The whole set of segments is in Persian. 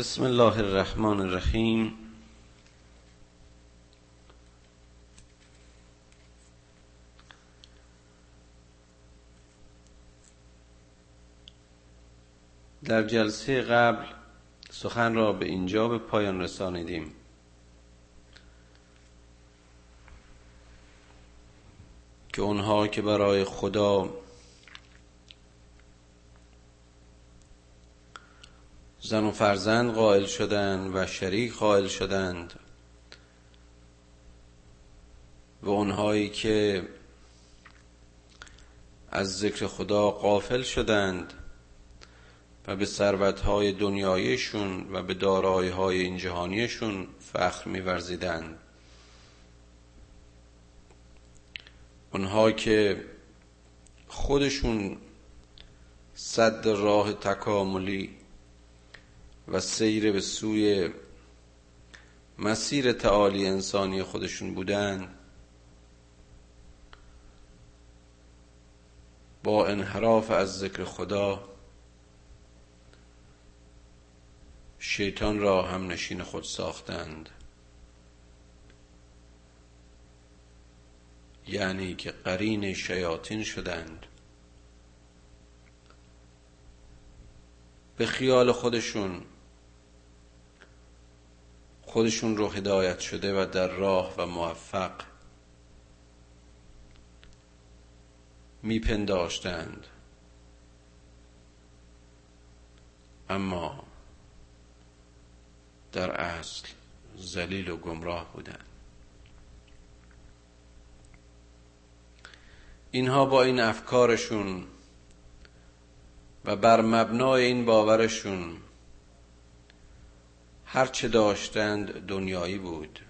بسم الله الرحمن الرحیم. در جلسه قبل سخن را به اینجا به پایان رسانیدیم. که اونها که برای خدا زن و فرزند قائل شدند و شریک قائل شدند و اونهایی که از ذکر خدا قافل شدند و به ثروتهای دنیایشون و به داراییهای این جهانیشون فخر میورزیدند. اونها که خودشون صد راه تکاملی و سیر به سوی مسیر تعالی انسانی خودشون بودن با انحراف از ذکر خدا شیطان را هم نشین خود ساختند. یعنی که قرین شیاطین شدند. به خیال خودشون خودشون رو هدایت شده و در راه و موفق میپنداشتند. اما در اصل زلیل و گمراه بودند. اینها با این افکارشون و بر مبنای این باورشون هرچه داشتند دنیایی بود.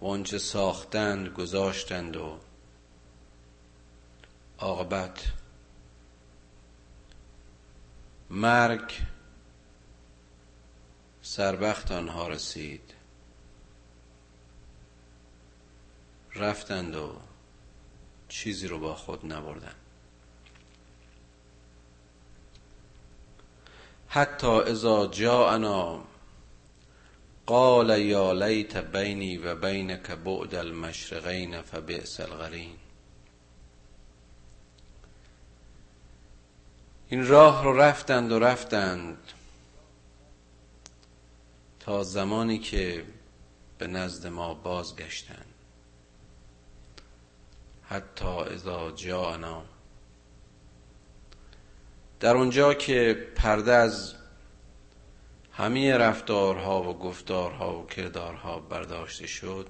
و آنچه ساختند گذاشتند و عاقبت. مرگ سربخت آنها رسید. رفتند و چیزی رو با خود نبردند. حتی اذا جاءنا قال یا لیت بینی و بینک بعد المشرقین فبئس القرین این راه رو رفتند و رفتند تا زمانی که به نزد ما بازگشتند. حتی اذا جاءنا. در اونجا که پرده از همه رفتارها و گفتارها و کردارها برداشته شد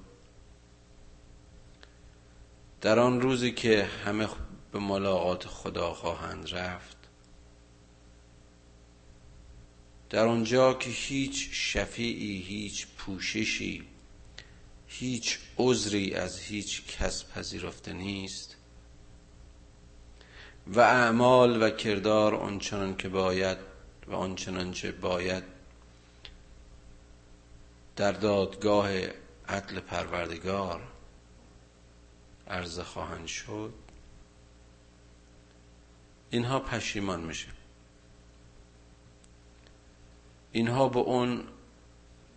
در آن روزی که همه به ملاقات خدا خواهند رفت در آنجا که هیچ شفیعی هیچ پوششی هیچ عذری از هیچ کس پذیرفته نیست و اعمال و کردار آنچنان که باید و آنچنان چه باید در دادگاه عدل پروردگار عرضه خواهند شد اینها پشیمان میشه. اینها به اون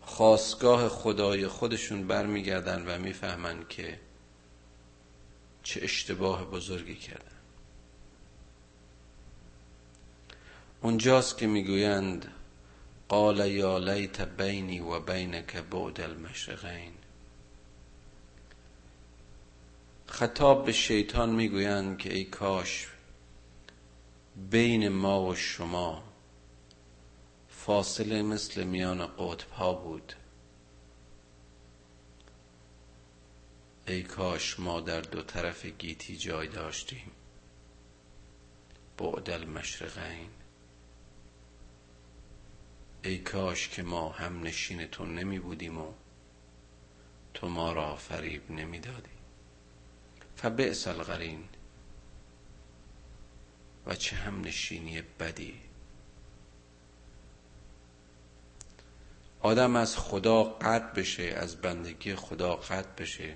خواستگاه خدای خودشون برمیگردن و می‌فهمند که چه اشتباه بزرگی کردن. اونجاست که می‌گویند قال یا لیت بینی و بینک بعد المشرقین. خطاب به شیطان می‌گویند که ای کاش بین ما و شما فاصله مثل میان قطب ها بود. ای کاش ما در دو طرف گیتی جای داشتیم بعد المشرقین. ای کاش که ما هم نشین تو نمی بودیم و تو ما را فریب نمی دادی. فبئس القرین. و چه هم نشینی بدی. آدم از خدا قطع بشه از بندگی خدا قطع بشه.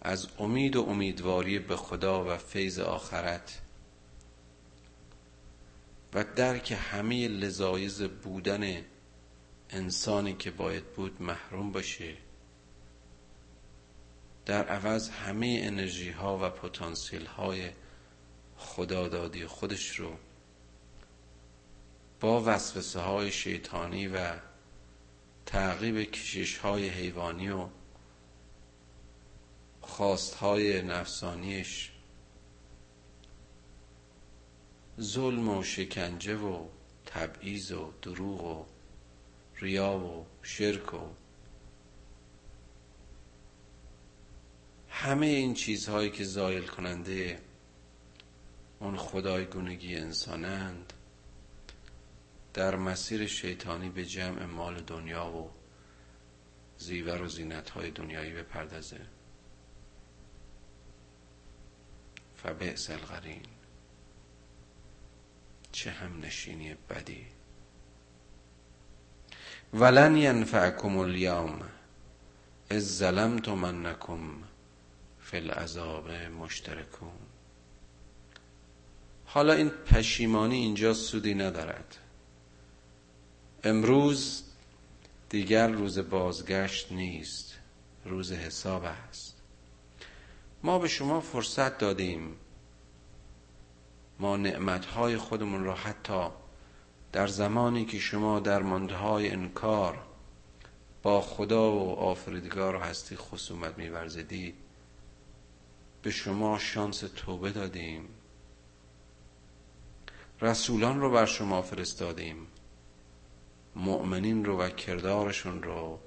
از امید و امیدواری به خدا و فیض آخرت و درک همه لذایز بودن انسانی که باید بود محروم باشه. در عوض همه انرژی ها و پتانسیل های خدادادی خودش رو با وسوسه های شیطانی و تعقیب کشش های حیوانی و خواست های نفسانیش ظلم و شکنجه و تبعیض و دروغ و ریا و شرک و همه این چیزهایی که زایل کننده اون خدایگونگی انسانند در مسیر شیطانی به جمع مال دنیا و زیور و زینت های دنیایی بپردازه. فبئس القرین چه هم نشینی بدی. ولن ینفعکم الیوم از ظلمتم انکم فی العذاب مشترکون. حالا این پشیمانی اینجا سودی ندارد. امروز دیگر روز بازگشت نیست روز حساب است. ما به شما فرصت دادیم ما نعمتهای خودمون را حتی در زمانی که شما در های انکار با خدا و آفریدگار هستی خصومت میورزیدید به شما شانس توبه دادیم. رسولان رو بر شما فرستادیم. مؤمنین رو و کردارشون رو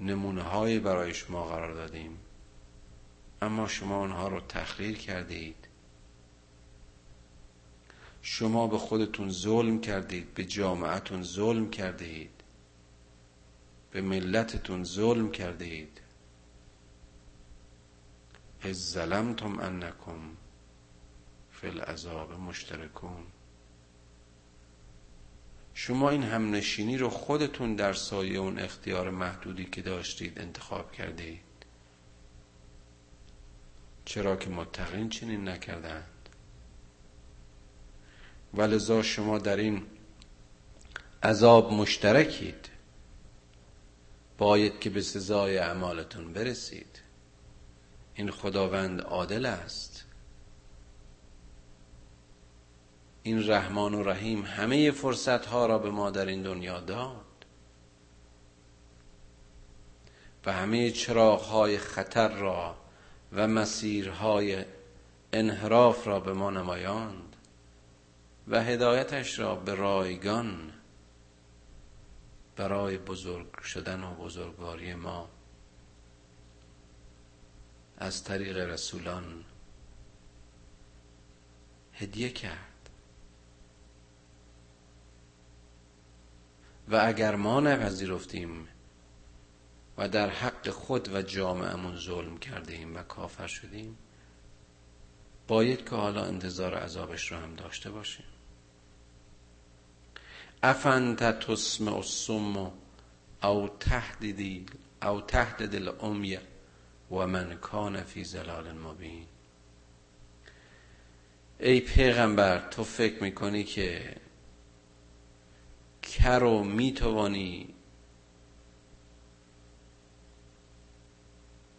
نمونه های برای شما قرار دادیم. اما شما آنها رو تخلیل کردید. شما به خودتون ظلم کردید به جامعتون ظلم کردید به ملتتون ظلم کردید. از ظلمتم انکم فی العذاب مشترکون. شما این همنشینی رو خودتون در سایه اون اختیار محدودی که داشتید انتخاب کردید. چرا که متقین چنین نکردند ولذا شما در این عذاب مشترکید؟ باید که به سزای اعمالتون برسید. این خداوند عادل است. این رحمان و رحیم همه فرصت ها را به ما در این دنیا داد. و همه چراغ های خطر را و مسیرهای انحراف را به ما نمایاند و هدایتش را به رایگان برای بزرگ شدن و بزرگواری ما از طریق رسولان هدیه کرد. و اگر ما نپذیرفتیم و در حق خود و جامعهمون ظلم کردیم و کافر شدیم باید که حالا انتظار عذابش رو هم داشته باشیم. افنت تسمع السم او تهدیدی او تهدد الامي و من کان فی زلال مبین. ای پیغمبر تو فکر می‌کنی که کرو می‌توانی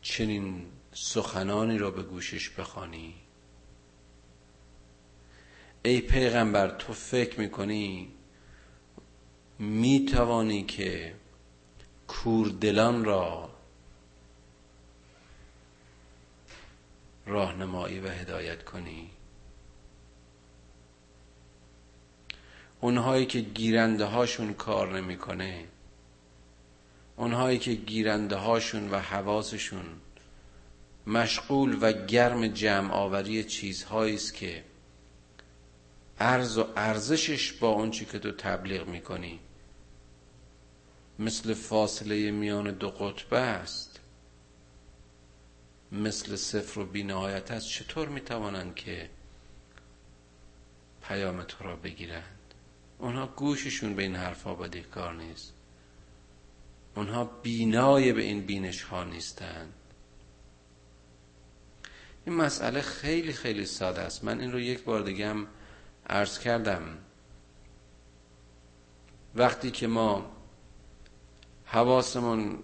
چنین سخنانی را به گوشش بخوانی؟ ای پیغمبر تو فکر می‌کنی می‌توانی که کوردلان را راهنمایی و هدایت کنی. اونهایی که گیرنده هاشون کار نمی‌کنه اونهایی که گیرنده هاشون و حواسشون مشغول و گرم جمع آوری چیزهایی است که ارز و ارزشش با اون چی که تو تبلیغ می‌کنی. مثل فاصله میان دو قطبه است. مثل صفر و بینهایت است. چطور می‌توانند که پیام تو را بگیرند؟ اونها گوششون به این حرفها کار نیست. اونها بینای به این بینش ها نیستند. این مسئله خیلی خیلی ساده است. من این رو یک بار دیگه هم عرض کردم وقتی که ما حواسمون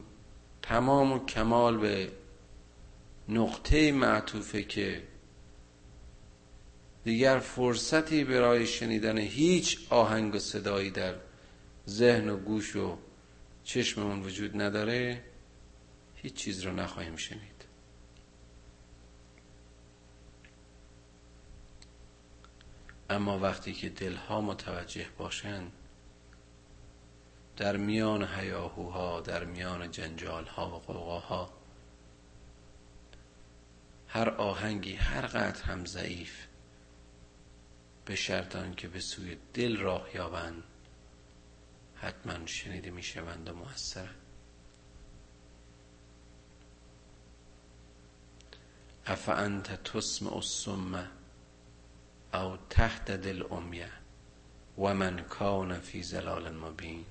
تمام و کمال به نقطه معطوفه که دیگر فرصتی برای شنیدن هیچ آهنگ و صدایی در ذهن و گوش و چشممون وجود نداره هیچ چیز رو نخواهیم شنید. اما وقتی که دلها متوجه باشند در میان هیاهوها در میان جنجالها و قوقاها هر آهنگی هر قدر هم ضعیف به شرط که به سوی دل راه یابند حتما شنیده می‌شوند و موثرند اف انت تسمع الصم او تحت دل امیه و من کان فی زلال مبین.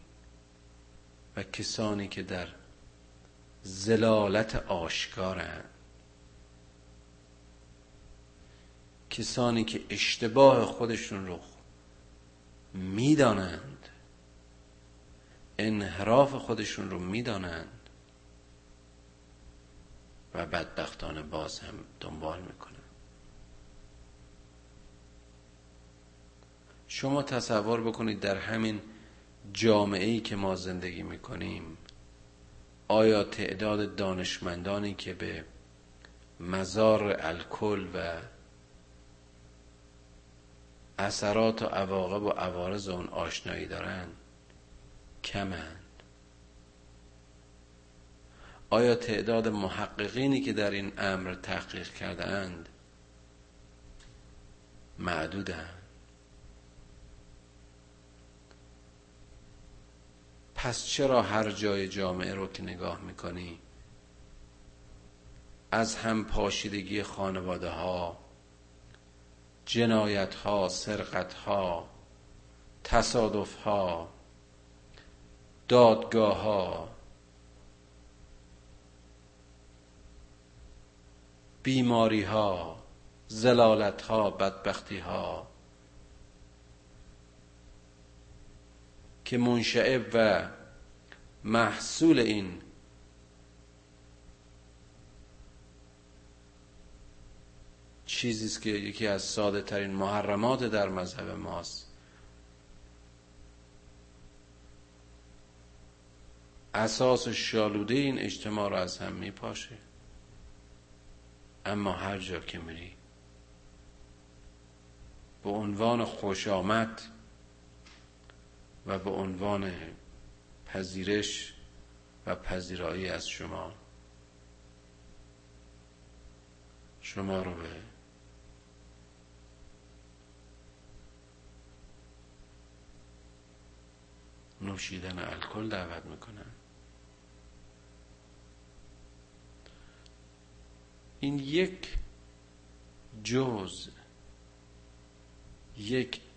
و کسانی که در زلالت آشکارند کسانی که اشتباه خودشون رو می‌دانند. انحراف خودشون رو می‌دانند. و بدبختانه باز هم دنبال می‌کنن. شما تصور بکنید در همین جامعه ای که ما زندگی می‌کنیم آیا تعداد دانشمندانی که به مزار الکل و اثرات و عواقب و عوارض اون آشنایی دارند کمند آیا تعداد محققینی که در این امر تحقیق کرده اند معدودند پس چرا هر جای جامعه رو که نگاه می‌کنی؟ از هم پاشیدگی خانواده ها جنایت ها سرقت ها تصادف ها دادگاه ها بیماری ها زلالت ها بدبختی ها که منشعب و محصول این چیزی است که یکی از ساده ترین محرمات در مذهب ماست. اساس شالوده این اجتماع را از هم می پاشه اما هر جا که میری به عنوان خوش آمد و به عنوان پذیرش و پذیرایی از شما. شما رو به نوشیدن الکل دعوت می‌کنن این یک جز یک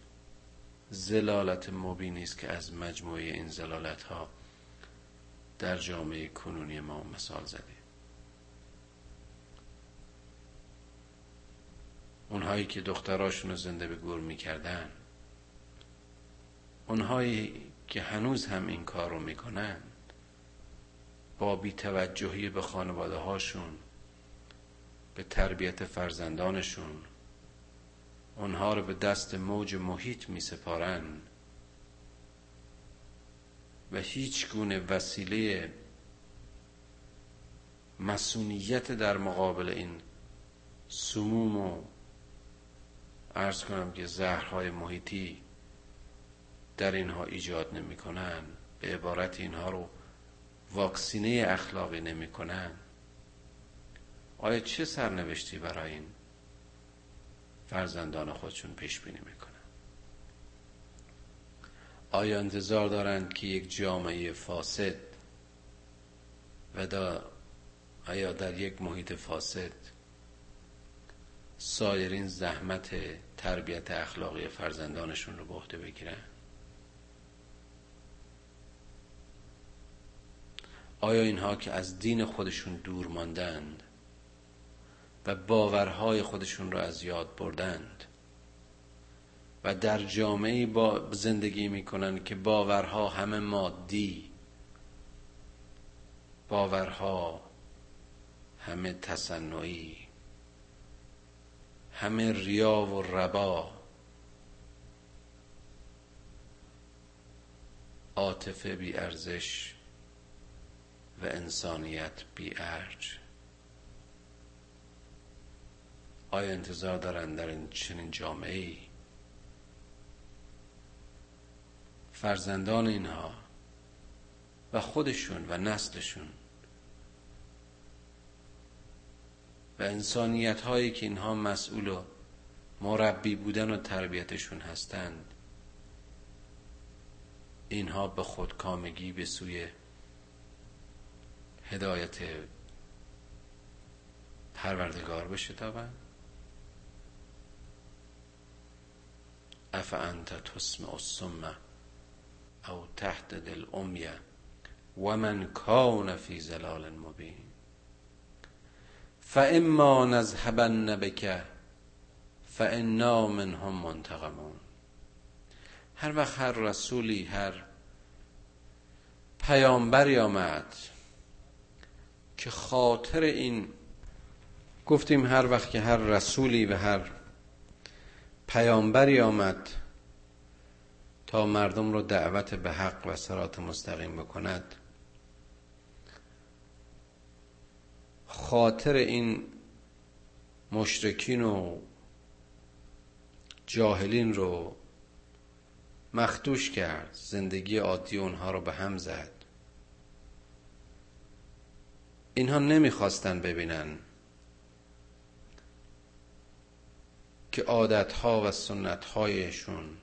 زلالت مبینی است که از مجموعه این زلالت ها در جامعه کنونی ما مثال زده. اونهایی که دختراشون رو زنده به گور می‌کردن اونهایی که هنوز هم این کار رو می‌کنن با بیتوجهی به خانواده هاشون به تربیت فرزندانشون اونها رو به دست موج محیط می سپارن و هیچ گونه وسیله مسئولیت در مقابل این سموم و ارز کنم که زهرهای محیطی در اینها ایجاد نمی‌کنن به عبارت اینها رو واکسینه اخلاقی نمی‌کنن آیا چه سرنوشتی برای این؟ فرزندان خودشون پیش بینی می‌کنن. آیا انتظار دارند که یک جامعه فاسد و دا آیا در یک محیط فاسد سایرین زحمت تربیت اخلاقی فرزندانشون رو به عهده بگیرن؟ آیا اینها که از دین خودشون دور ماندند و باورهای خودشون را از یاد بردند. و در جامعه با زندگی می‌کنن که باورها همه مادی. باورها همه تصنعی. همه ریا و ربا. عاطفه بی ارزش و انسانیت بی ارج. آیا انتظار دارن در این چنین جامعه ای فرزندان اینها و خودشون و نسلشون و انسانیت هایی که اینها مسئول و مربی بودن و تربیتشون هستند اینها به خودکامگی به سوی هدایت پروردگار بشتابند. اف انت تسمع السمه او تحت دل امیه و من کان فی زلال مبین فاما نذهبن بک فانا منهم منتقمون هر وقت هر رسولی هر پیامبری آمد که خاطر این گفتیم هر وقت که هر رسولی و هر پیامبری آمد تا مردم رو دعوت به حق و سرات مستقیم بکند. خاطر این مشرکین و جاهلین رو مختوش کرد. زندگی عادی اونها رو به هم زد. اینها نمی‌خواستن ببینن که عادتها و سنتهایشون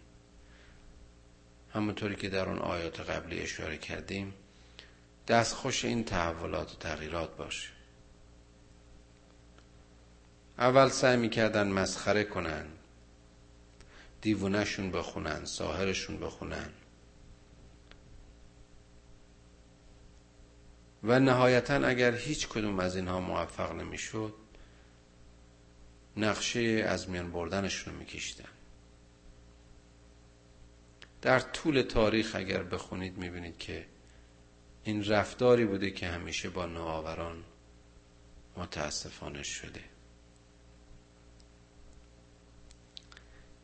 همونطوری که در اون آیات قبلی اشاره کردیم دستخوش این تحولات و تغییرات باشه. اول سعی می‌کردن مسخره کنن دیوونهشون بخونن ساهرشون بخونن. و نهایتا اگر هیچ کدوم از اینها موفق نمی‌شد نقشه از میان بردنشون رو میکشتن در طول تاریخ اگر بخونید می‌بینید که این رفتاری بوده که همیشه با نوآوران متاسفانه شده.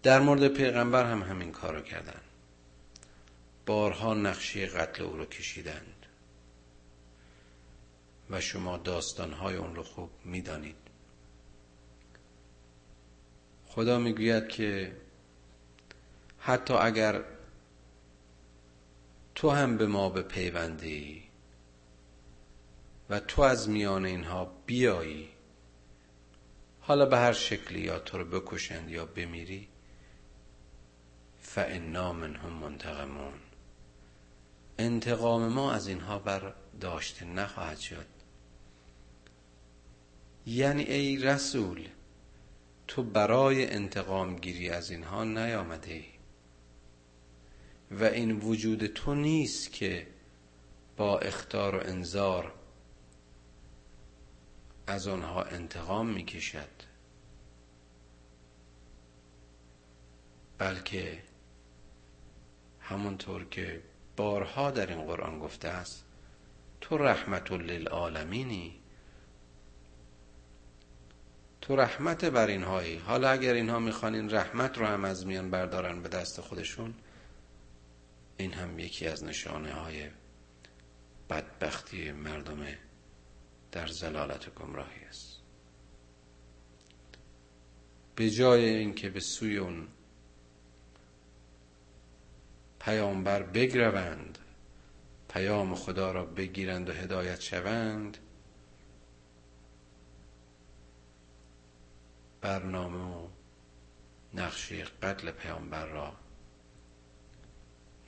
در مورد پیغمبر هم همین کارو کردن. بارها نقشه قتل او رو کشیدند. و شما داستانهای اون رو خوب می‌دانید. خدا می‌گوید که حتی اگر تو هم به ما به پیوندی و تو از میان اینها بیایی حالا به هر شکلی یا تو رو بکشند یا بمیری فانا منهم منتقمون. انتقام ما از اینها برداشته نخواهد شد. یعنی ای رسول تو برای انتقام گیری از اینها نیامده ای و این وجود تو نیست که با اختار و انذار از آنها انتقام می‌کشد. بلکه همونطور که بارها در این قرآن گفته است تو رحمت للعالمینی. تو رحمت بر اینهایی. حالا اگر اینها می‌خوان این رحمت رو هم از میان بردارن به دست خودشون این هم یکی از نشانه های بدبختی مردم در زلالت و گمراهی است. به جای اینکه به سوی اون پیامبر بگروند پیام خدا را بگیرند و هدایت شوند برنامه و نقشه قتل پیامبر را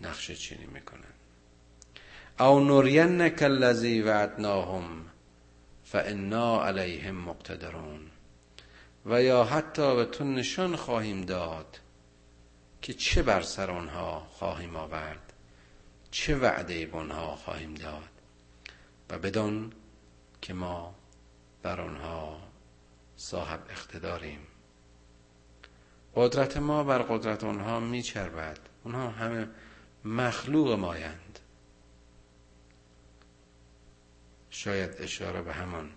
نقشه چینی می‌کنن. او نرینک الذی وعدناهم فانا علیهم مقتدرون. و یا حتی به تو نشان خواهیم داد که چه بر سر آنها خواهیم آورد چه وعده به آنها خواهیم داد. و بدان که ما بر آنها صاحب اقتداریم. قدرت ما بر قدرت اونها میچربد. اونها همه مخلوق مایند. شاید اشاره به همان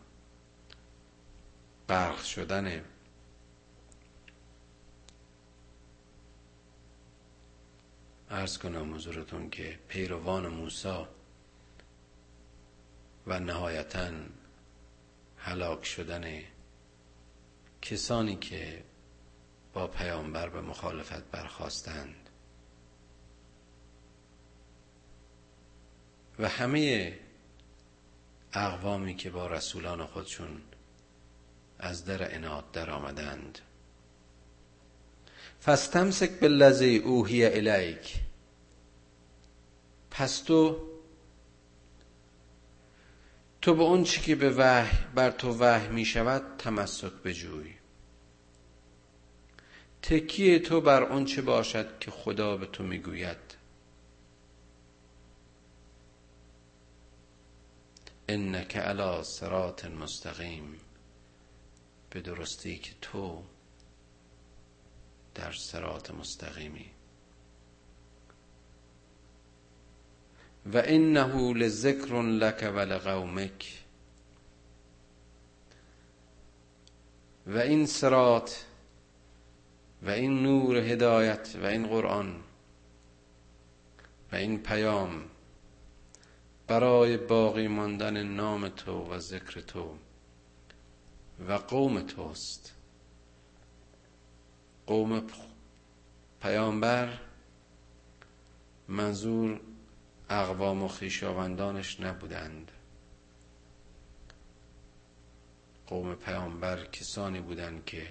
غرق شدن ارز کنم حضورتون که پیروان موسی و نهایتا هلاک شدن کسانی که با پیامبر به مخالفت برخواستند و همه اقوامی که با رسولان خودشون از در اناد در آمدند. فستمسک بالذی اوهی الیک. پس تو تو به اون چی که به وحی بر تو وحی می شود تمسک بجوی. تکیه تو بر اون چه باشد که خدا به تو می‌گوید. انک علی صراط مستقیم. به درستی که تو در صراط مستقیمی. و انه لذکر لک و لقومک. و این صراط و این نور هدایت و این قرآن و این پیام برای باقی ماندن نام تو و ذکر تو و قوم توست. قوم پیامبر منظور اقوام و خیشاوندانش نبودند. قوم پیامبر کسانی بودند که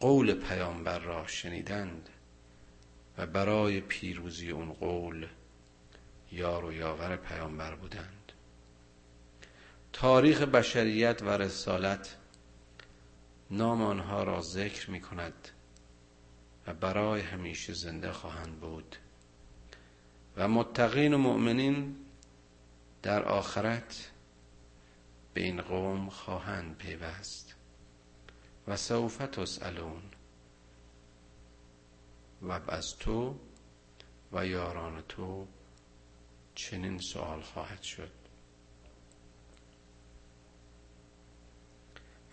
قول پیامبر را شنیدند و برای پیروزی اون قول یار و یاور پیامبر بودند. تاریخ بشریت و رسالت نام آنها را ذکر می کند و برای همیشه زنده خواهند بود. و متقین و مؤمنین در آخرت به این قوم خواهند پیوست. و سوف تسالون و از تو و یاران تو چنین سوال خواهد شد.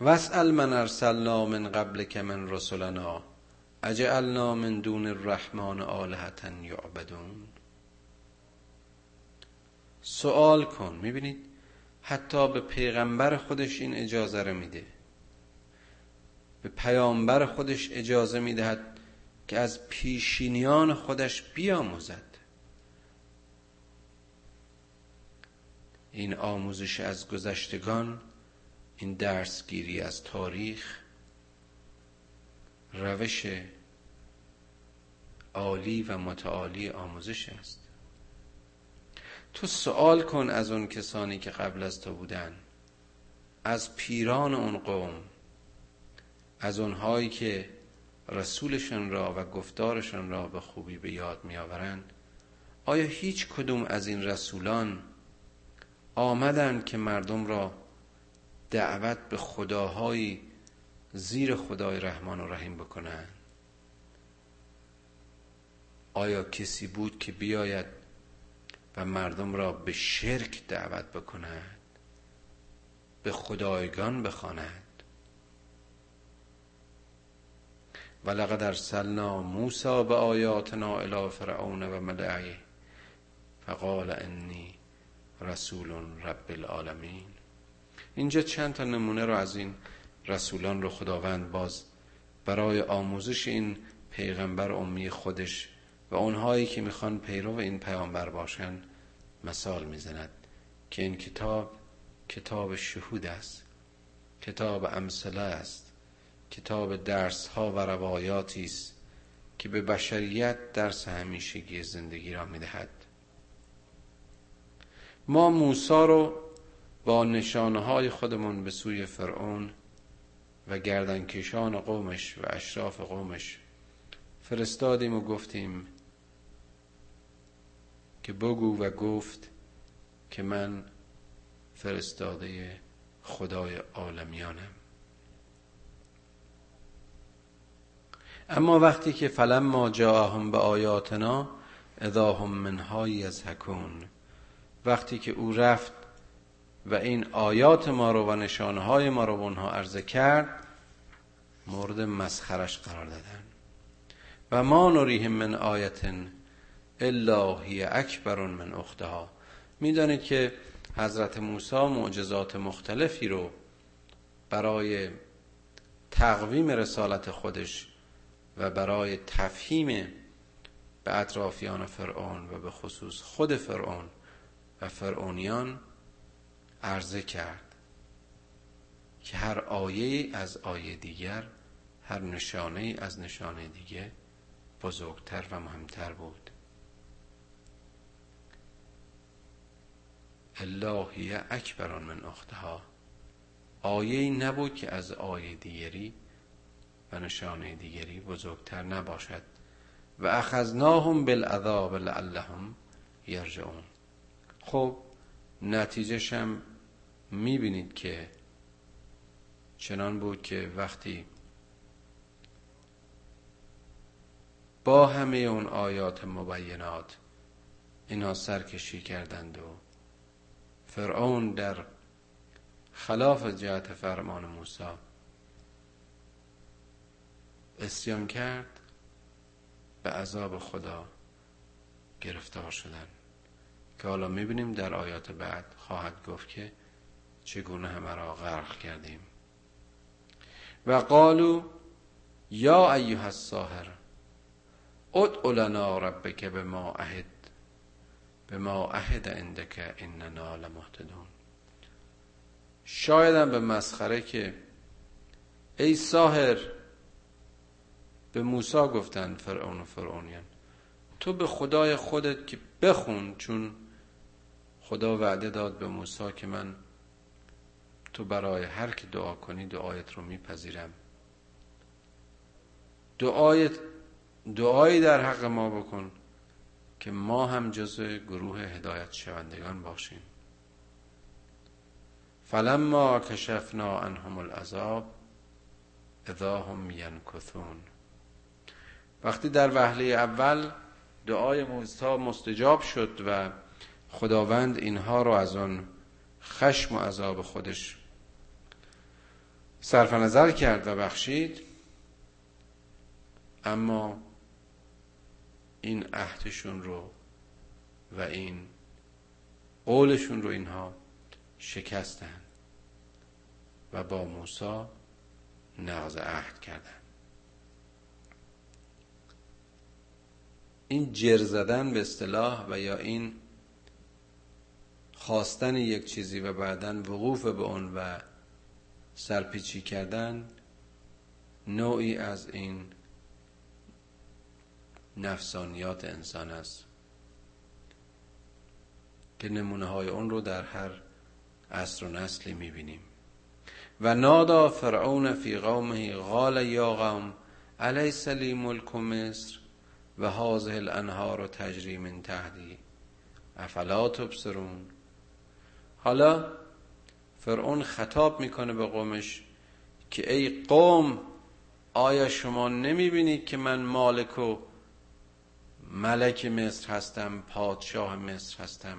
واسأل من ارسلنا من قبل که من رسولنا اجعلنا من دون الرحمن آلهتا یعبدون. سوال کن می‌بینید؟ حتی به پیغمبر خودش این اجازه رو میده. به پیامبر خودش اجازه می‌دهد که از پیشینیان خودش بیاموزد. این آموزش از گذشتگان این درسگیری از تاریخ روش عالی و متعالی آموزش است. تو سوال کن از اون کسانی که قبل از تو بودن. از پیران اون قوم. از اونهایی که رسولشان را و گفتارشان را به خوبی به یاد میآورند. آیا هیچ کدوم از این رسولان آمدند که مردم را دعوت به خداهایی زیر خدای رحمان و رحیم بکنند؟ آیا کسی بود که بیاید و مردم را به شرک دعوت بکند به خدایگان بخواند. لقد ارسلنا موسی به آیاتنا الی فرعون و ملعه فقال انی رسول رب العالمین. اینجا چند تا نمونه رو از این رسولان رو خداوند باز برای آموزش این پیغمبر امی خودش و اونهایی که می‌خوان پیرو این پیامبر باشن مثال می‌زند که این کتاب کتاب شهود است کتاب امثله است کتاب درس ها و روایاتی است که به بشریت درس همیشگی زندگی را می‌دهد. ما موسا رو با نشانه های خودمون به سوی فرعون و گردنکشان قومش و اشراف قومش فرستادیم و گفتیم که بگو و گفت که من فرستاده خدای عالمیانم. اما وقتی که فلم ما جاهم به آیاتنا اذا هم منهای از هکون وقتی که او رفت و این آیات ما رو و نشانهای ما رو اونها عرضه کرد مورد مسخرش قرار دادن. و ما نریهم من آیت الا هی اکبر من اختها. می‌دانید که حضرت موسی معجزات مختلفی رو برای تقویم رسالت خودش و برای تفهیم به اطرافیان فرعون و به خصوص خود فرعون و فرعونیان عرضه کرد که هر آیه از آیه دیگر هر نشانه از نشانه دیگه بزرگتر و مهمتر بود. اللهی اکبران من اختها آیه نبود که از آیه دیگری و نشانه دیگری بزرگتر نباشد و اخذناهم بالعذاب لعلهم یرجعون خب نتیجهش هم می‌بینید که چنان بود که وقتی با همه اون آیات مبینات اینا سرکشی کردند و فرعون در خلاف جهت فرمان موسی اسیان کرد به عذاب خدا گرفتار شدن. که حالا می‌بینیم در آیات بعد خواهد گفت که چگونه همه را غرق کردیم. و قالو یا ایها الساهر ادع لنا ربک به ما عهد به ما عهد عندک اننا لمهتدون. شایدم به مسخره که ای ساهر به موسی گفتند فرعون و فرعونیان تو به خدای خودت که بخون چون خدا وعده داد به موسی که من تو برای هر که دعا کنی دعایت رو میپذیرم. دعایت دعایی در حق ما بکن. که ما هم جزء گروه هدایت شوندگان باشیم. فلما کشفنا عنهم العذاب اذا هم ینکثون. وقتی در وهله اول دعای موسی مستجاب شد و خداوند اینها رو از آن خشم و عذاب خودش صرف نظر کرد و بخشید اما این عهدشون رو و این قولشون رو اینها شکستن و با موسی نقض عهد کردن. این جر زدن به اصطلاح و یا این خواستن یک چیزی و بعدا وقوف به اون و سرپیچی کردن نوعی از این نفسانیات انسان است. که نمونه های اون رو در هر عصر و نسلی می‌بینیم. و نادا فرعون فی قومه قال یا قوم علیس لی ملک مصر و هذه الانهار تجری من تحتی. افلا تبصرون؟ حالا فرعون خطاب می‌کنه به قومش که ای قوم آیا شما نمی‌بینید که من مالک و ملک مصر هستم پادشاه مصر هستم.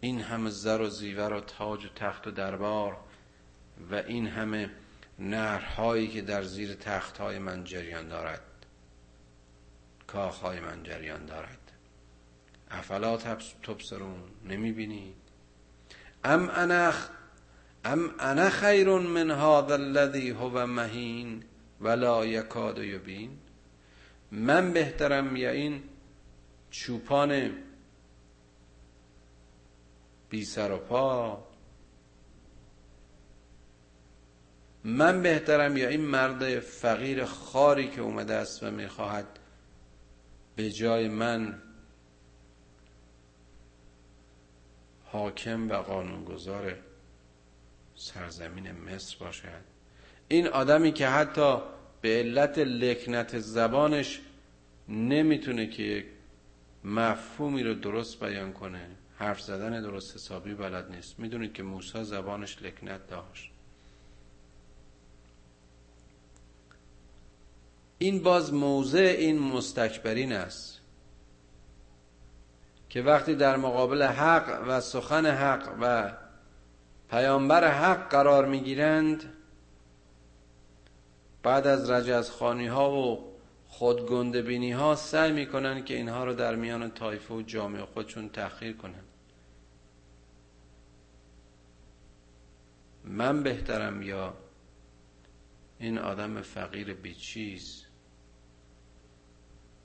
این همه زر و زیور و تاج و تخت و دربار و این همه نهرهایی که در زیر تختهای من جریان دارد کاخهای من جریان دارد. افلا تبصرون؟ نمی‌بینید ام انا ام انا خیر من هذا الذي هو مهین ولا یکاد یبین؟ من بهترم یا این چوپان بی سر و پا؟ من بهترم یا این مرد فقیر خاری که اومده است و می‌خواهد به جای من حاکم و قانونگذار سرزمین مصر باشد؟ این آدمی که حتی به علت لکنت زبانش نمی‌تونه که مفهومی رو درست بیان کنه. حرف زدن درست حسابی بلد نیست. می‌دونید که موسی زبانش لکنت داشت. این باز موضع این مستکبرین است که وقتی در مقابل حق و سخن حق و پیامبر حق قرار می‌گیرند بعد از رجزخانی ها و خودگنده بینی ها سعی می‌کنن که اینها رو در میان طایفه و جامعه خودشون تأخیر کنن. من بهترم یا این آدم فقیر بیچیز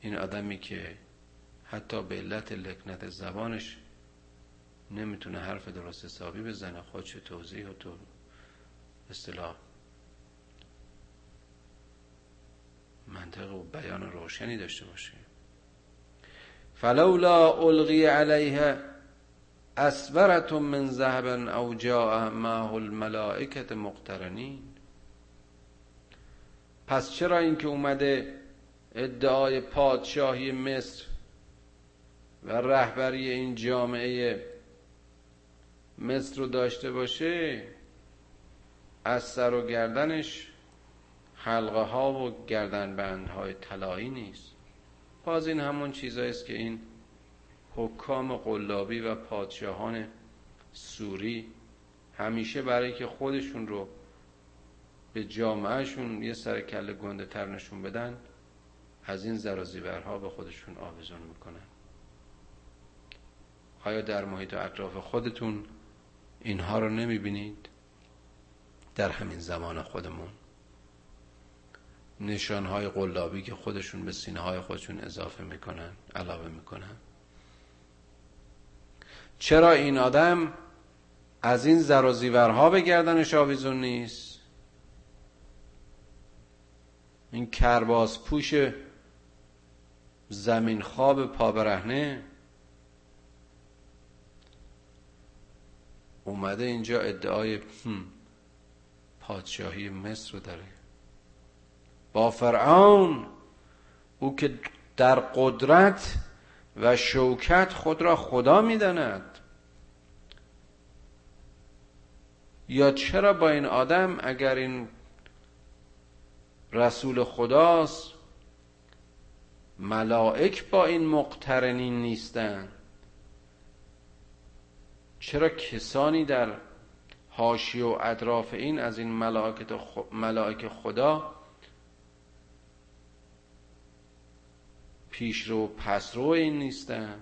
این آدمی که حتی به علت لکنت زبانش نمی‌تونه حرف درست حسابی بزنه خودش توضیح و تو اصطلاح منطق و بیان روشنی داشته باشه فلولا القی علیه اسورت من ذهب او جاء معه الملائکت مقترنین. پس چرا اینکه اومده ادعای پادشاهی مصر و رهبری این جامعه مصر رو داشته باشه از سر و گردنش حلقه ها و گردن بند های طلایی نیست. باز این همون چیزایی است که این حکام قلابی و پادشاهان سوری همیشه برای که خودشون رو به جامعهشون یه سر کله گنده تر نشون بدن از این زرازیورها به خودشون آویزون می‌کنن. آیا در محیط اطراف خودتون اینها رو نمی‌بینید؟ در همین زمان خودمون. نشانهای قلابی که خودشون به سینه های خودشون اضافه می‌کنن علاوه می‌کنن. چرا این آدم از این زر و زیورها به گردنش آویزون نیست؟ این کرباس پوش زمین خواب پا برهنه اومده اینجا ادعای پادشاهی مصر رو داره. با فرعون او که در قدرت و شوکت خود را خدا می‌داند. یا چرا با این آدم اگر این رسول خداست ملائک با این مقترنین نیستند چرا کسانی در هاشی و اطراف این از این ملائک خدا پیش رو پس رو این نیستن.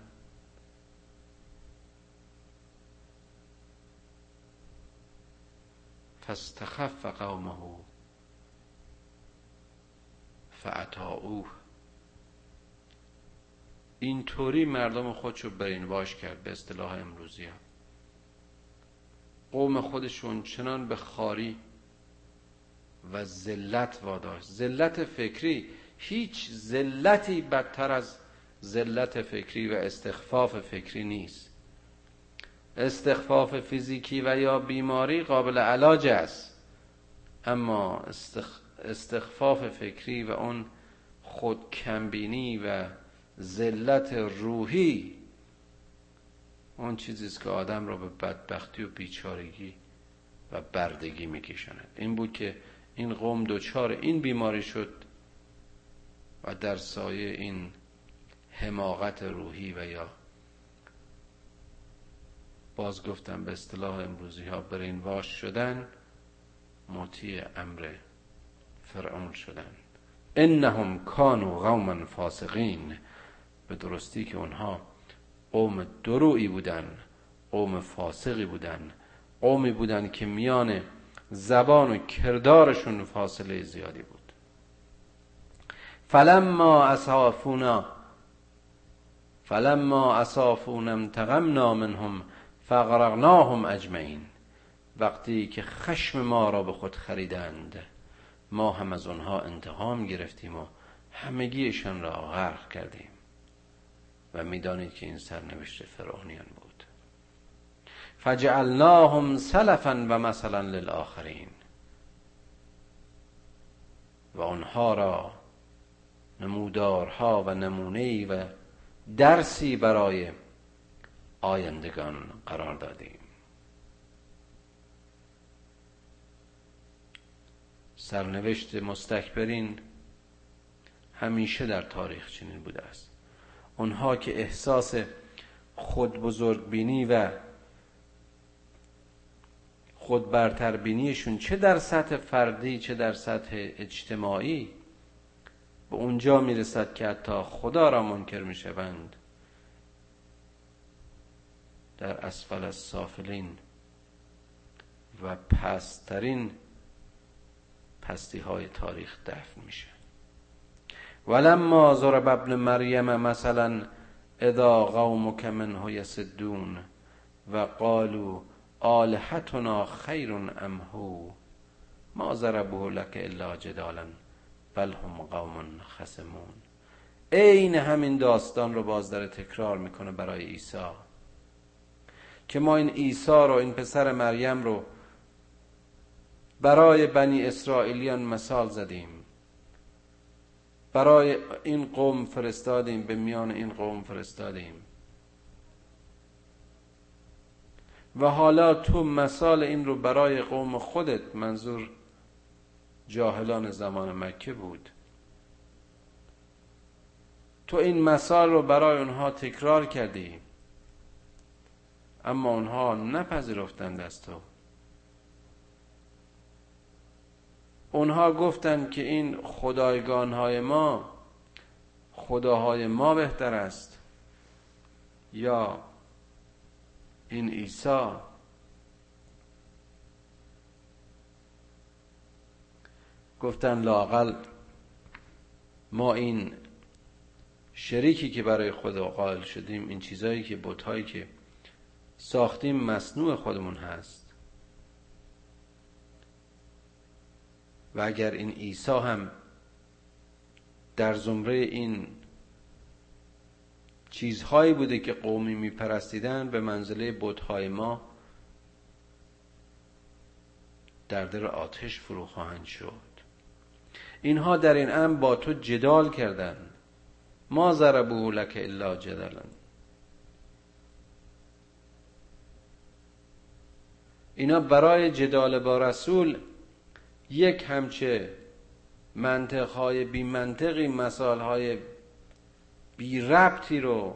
فاستخف قومه فعطاؤه اینطوری مردم خودشو برین واش کرد به اصطلاح امروزی ها. قوم خودشون چنان به خاری و ذلت واداشت. ذلت فکری هیچ ذلتی بدتر از ذلت فکری و استخفاف فکری نیست. استخفاف فیزیکی و یا بیماری قابل علاج است. اما استخفاف فکری و اون خود کمبینی و ذلت روحی اون چیزی است که آدم را به بدبختی و بیچارگی و بردگی میکشاند. این بود که این قوم دوچار این بیماری شد و در سایه این حماقت روحی و یا باز گفتم به اصطلاح امروزی ها برین واش شدن مطیع امر فرعون شدن. انهم کانوا قوما فاسقین. به درستی که اونها قوم دروعی بودن قوم فاسقی بودن قومی بودن که میان زبان و کردارشون فاصله زیادی بود. فلما اصافونا فلما اصافونا انتقمنا منهم فغرقناهم اجمعین. وقتی که خشم ما را به خود خریدند ما هم از آنها انتقام گرفتیم و همگیشان را غرق کردیم. و می‌دانید که این سرنوشت فرعونیان بود. فجعلناهم سلفا و مثلا للآخرین. و آنها را نمودارها و نمونهی و درسی برای آیندگان قرار دادیم. سرنوشت مستکبرین همیشه در تاریخ چنین بوده است. اونها که احساس خود بزرگبینی و خود برتربینیشون چه در سطح فردی چه در سطح اجتماعی به اونجا می‌رسد که حتی خدا را منکر می‌شوند. در اسفل سافلین و پسترین پستی های تاریخ دفن میشه. ولما ضرب ابن مریم مثلا اذا قومك منه یسدون و قالوا آلهتنا خیر ام هو؟ ما ضربه لك الا جدالا. بل هم قوم خسمون عین همین داستان رو باز داره تکرار می‌کنه برای عیسی. که ما این عیسی رو این پسر مریم رو برای بنی اسرائیلیان مثال زدیم. برای این قوم فرستادیم به میان این قوم فرستادیم. و حالا تو مثال این رو برای قوم خودت منظور جاهلان زمان مکه بود. تو این مثال رو برای اونها تکرار کردی اما اونها نپذیرفتند از تو. اونها گفتند که این خدایگانهای ما خداهای ما بهتر است یا این عیسی. گفتن لاقل ما این شریکی که برای خدا قائل شدیم این چیزهایی که بتهایی که ساختیم مصنوع خودمون هست. و اگر این عیسی هم در زمره این چیزهایی بوده که قومی میپرستیدن به منزله بودهای ما در در آتش فرو خواهند شد. اینها در این امر با تو جدال کردند. ما ضربو لک الا جدلا. اینا برای جدال با رسول یک همچه منطقهای بی منطقی مسائل بی ربطی رو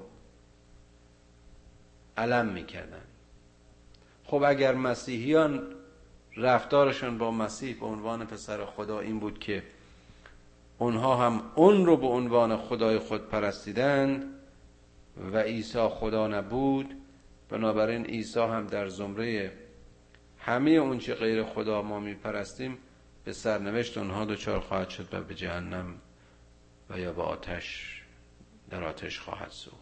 علم می‌کردن خب اگر مسیحیان رفتارشون با مسیح به عنوان پسر خدا این بود که اونها هم اون رو به عنوان خدای خود پرستیدند و عیسی خدا نبود. بنابراین عیسی هم در زمره همه اون چه غیر خدا ما میپرستیم به سرنوشت اونها دچار خواهد شد و به جهنم و یا به آتش در آتش خواهد سوخت.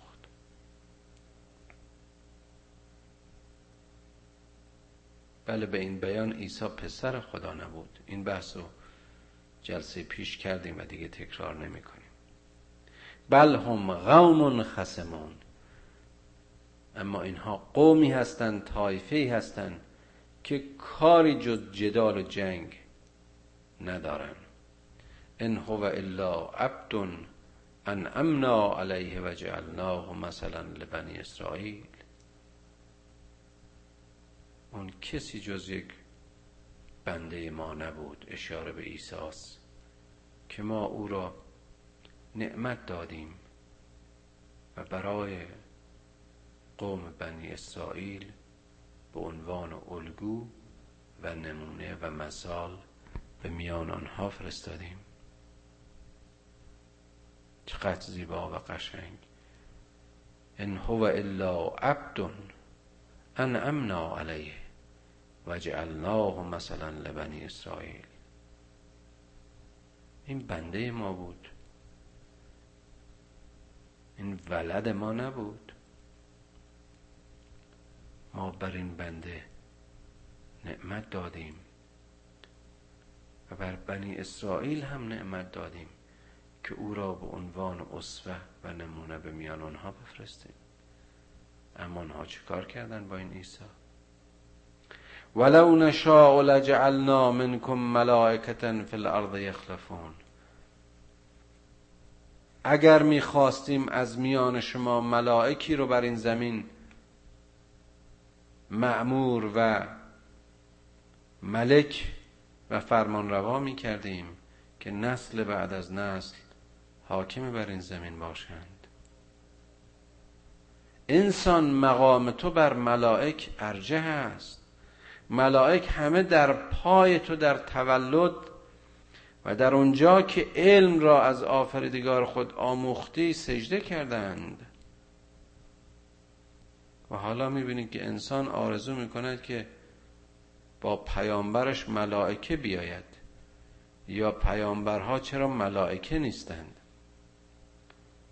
بله به این بیان عیسی پسر خدا نبود. این بحث رو جلسه پیش کردیم و دیگه تکرار نمی کنیم بل هم خسمون اما اینها قومی هستند طایفه هستند که کاری جز جدال و جنگ ندارن. ان هو الا عبد ان امنا علیه و جعلناه مثلا لبنی اسرائیل. اون کسی جز یک بنده ما نبود اشاره به ایساس که ما او را نعمت دادیم و برای قوم بنی اسرائیل به عنوان الگو و نمونه و مثال به میان آنها فرستادیم. چقدر زیبا و قشنگ. ان هو الا عبد ان امنا علیه. و جعلناه مثلا لبنی اسرائیل. این بنده ما بود. این ولد ما نبود. ما بر این بنده نعمت دادیم و بر بنی اسرائیل هم نعمت دادیم که او را به عنوان اصوه و نمونه به میان آنها بفرستیم. اما آنها چیکار کردن با این عیسی؟ ولو نشاء لجعلنا منکم ملائکتا فی الارض یخلفون. اگر می‌خواستیم از میان شما ملائکی رو بر این زمین معمور و ملک و فرمان روا می کردیم که نسل بعد از نسل حاکم بر این زمین باشند. انسان مقام تو بر ملائک ارجه است. ملائک همه در پای تو در تولد و در اونجا که علم را از آفریدگار خود آموختی سجده کردند. و حالا می‌بینید که انسان آرزو می‌کند که با پیامبرش ملائکه بیاید. یا پیامبرها چرا ملائکه نیستند؟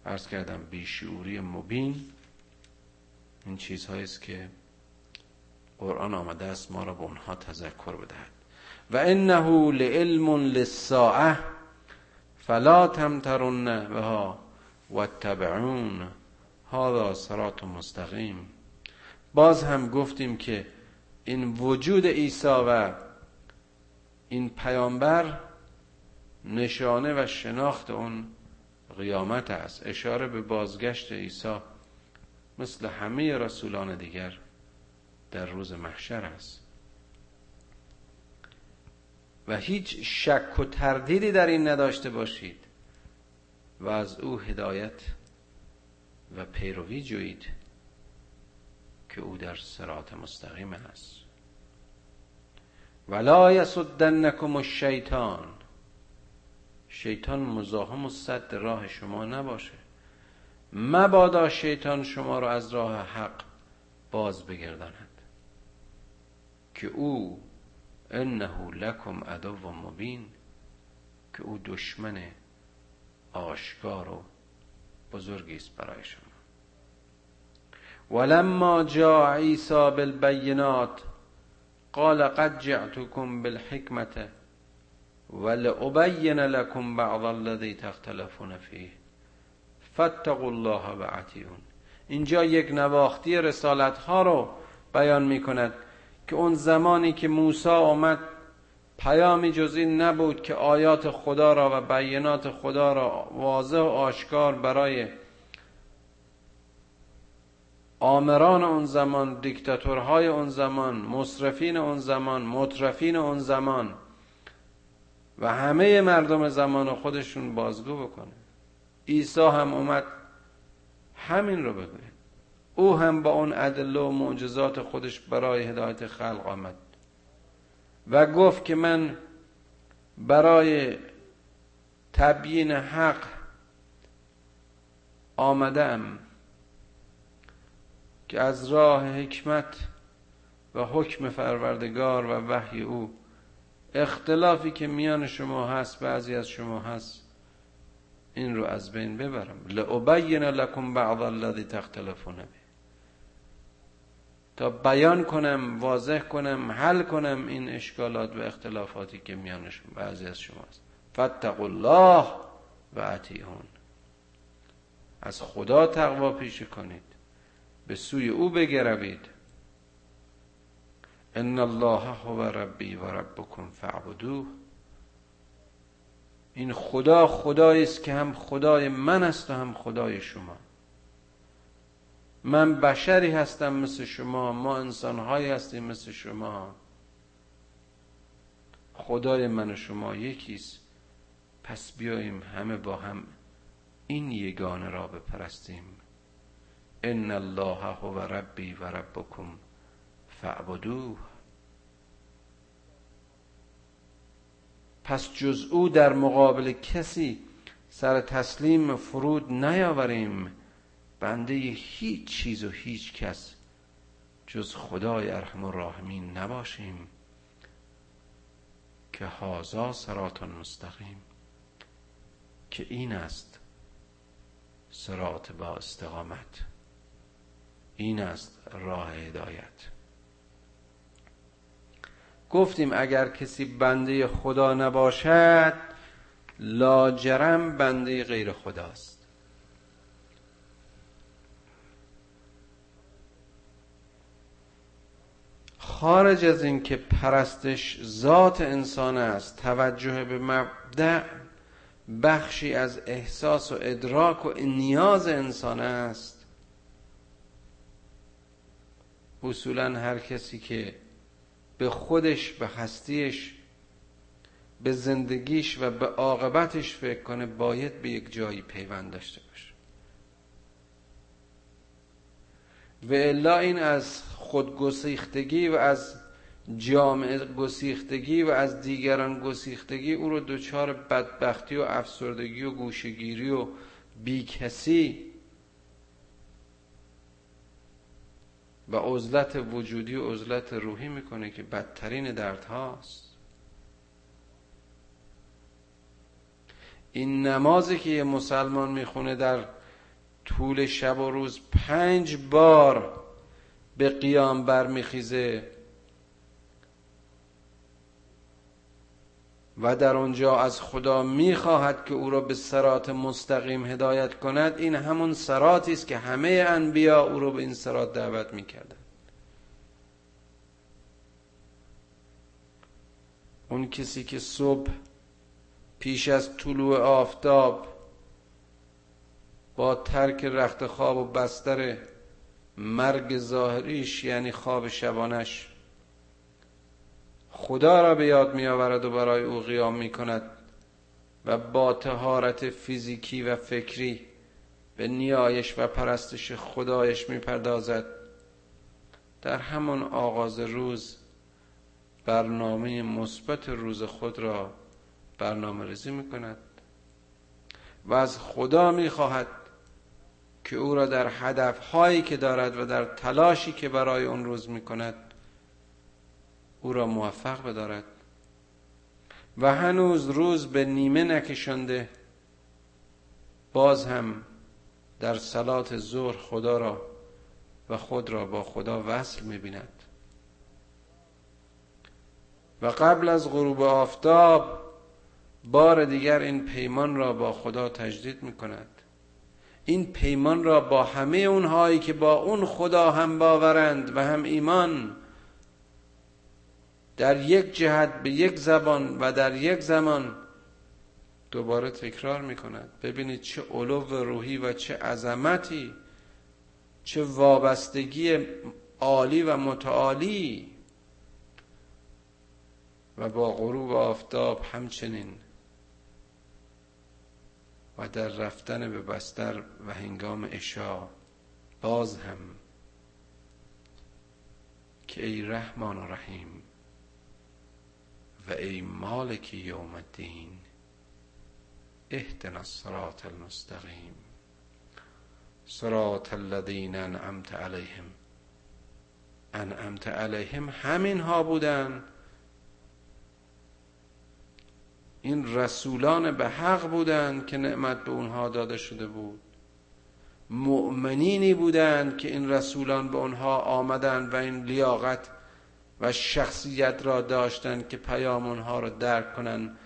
ارز کردم بیشعوری مبین این چیزهایی است که قرآن آمده است ما را به اونها تذکر بدهد. و انه لعلم للساعه فلا تمترن بها واتبعون هذا صراط مستقیم. باز هم گفتیم که این وجود عیسی و این پیامبر نشانه و شناخت اون قیامت است. اشاره به بازگشت عیسی مثل همه رسولان دیگر. در روز محشر است. و هیچ شک و تردیدی در این نداشته باشید و از او هدایت و پیروی جویید که او در سرات مستقیم است. ولا یصدنکم الشیطان. شیطان مزاحم و صد راه شما نباشه. مبادا شیطان شما را از راه حق باز بگرداند. که او انه لکم عدو مبین که او دشمن آشکار و بزرگی است برای شما. ولما جاء عیسی بالبینات قال قد جعتكم بالحکمت ولأبین لكم بعض الذي تختلفون فيه فاتقوا الله و اینجا یک نواختی رسالت ها رو بیان می کند که اون زمانی که موسی آمد پیامی جز این نبود که آیات خدا را و بیانات خدا را واضح و آشکار برای آمران اون زمان دیکتاتورهای اون زمان مصرفین اون زمان مطرفین اون زمان و همه مردم زمان خودشون بازگو بکنه. عیسی هم اومد همین رو بگوید. او هم با اون عدل و معجزات خودش برای هدایت خلق آمد. و گفت که من برای تبیین حق آمدم که از راه حکمت و حکم فروردگار و وحی او اختلافی که میان شما هست بعضی از شما هست این رو از بین ببرم. لأبین لکم بعض الذی تختلفون به. تا بیان کنم واضح کنم حل کنم این اشکالات و اختلافاتی که میانشون بعضی از شماست. فتقوا الله و اطیعون. از خدا تقوا پیشه کنید. به سوی او بگروید. ان الله هو ربی و ربکم فاعبدوه. این خدا خدایی است که هم خدای من است و هم خدای شما. من بشری هستم مثل شما ما انسانهایی هستیم مثل شما. خدای من و شما یکیست. پس بیاییم همه با هم این یگانه را بپرستیم. ان الله هو ربی و ربکم فعبدوه پس جز او در مقابل کسی سر تسلیم فرود نیاوریم. بنده هیچ چیز و هیچ کس جز خدای ارحم الراحمین نباشیم که هازا سرات مستقیم که این است سرات با استقامت این است راه هدایت. گفتیم اگر کسی بنده خدا نباشد لاجرم بنده غیر خداست. خارج از این که پرستش ذات انسان است توجه به مبدع بخشی از احساس و ادراک و نیاز انسان است. اصولا هر کسی که به خودش به هستیش به زندگیش و به عاقبتش فکر کنه باید به یک جایی پیوند داشته باشه و الا این از خودگسیختگی و از جامعه گسیختگی و از دیگران گسیختگی او رو دچار بدبختی و افسردگی و گوشگیری و بیکسی و عزلت وجودی و عزلت روحی می‌کنه که بدترین درد هاست. این نمازی که یه مسلمان می‌خونه در طول شب و روز پنج بار به قیام برمیخیزه. و در آنجا از خدا می‌خواهد که او را به سرات مستقیم هدایت کند. این همون سراتی است که همه انبیا او را به این سرات دعوت می‌کردند اون کسی که صبح پیش از طلوع آفتاب با ترک رخت خواب و بستر مرگ ظاهریش یعنی خواب شبانش خدا را به یاد می آورد و برای او قیام می کند و با تهارت فیزیکی و فکری به نیایش و پرستش خدایش می پردازد در همان آغاز روز برنامه مثبت روز خود را برنامه ریزی می کند و از خدا می خواهد که او را در هدف هایی که دارد و در تلاشی که برای اون روز می کند او را موفق بدارد. و هنوز روز به نیمه نکشنده باز هم در سلات ظهر خدا را و خود را با خدا وصل می‌بیند. و قبل از غروب آفتاب بار دیگر این پیمان را با خدا تجدید می کند این پیمان را با همه اونهایی که با اون خدا هم باورند و هم ایمان در یک جهت به یک زبان و در یک زمان دوباره تکرار می کند ببینید چه علو روحی و چه عظمتی چه وابستگی عالی و متعالی. و با غروب آفتاب همچنین. و در رفتن به بستر و هنگام اشا باز هم که ای رحمان و رحیم و ای مالک یوم الدین اهدنا الصراط المستقیم. صراط الذین انعمت علیهم. انعمت علیهم همین ها بودن این رسولان به حق بودند که نعمت به اونها داده شده بود. مؤمنینی بودند که این رسولان به اونها آمدند و این لیاقت و شخصیت را داشتند که پیام اونها را درک کنند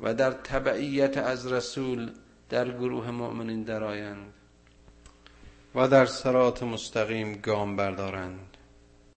و در تبعیت از رسول در گروه مؤمنین درآیند و در سرات مستقیم گام بردارند.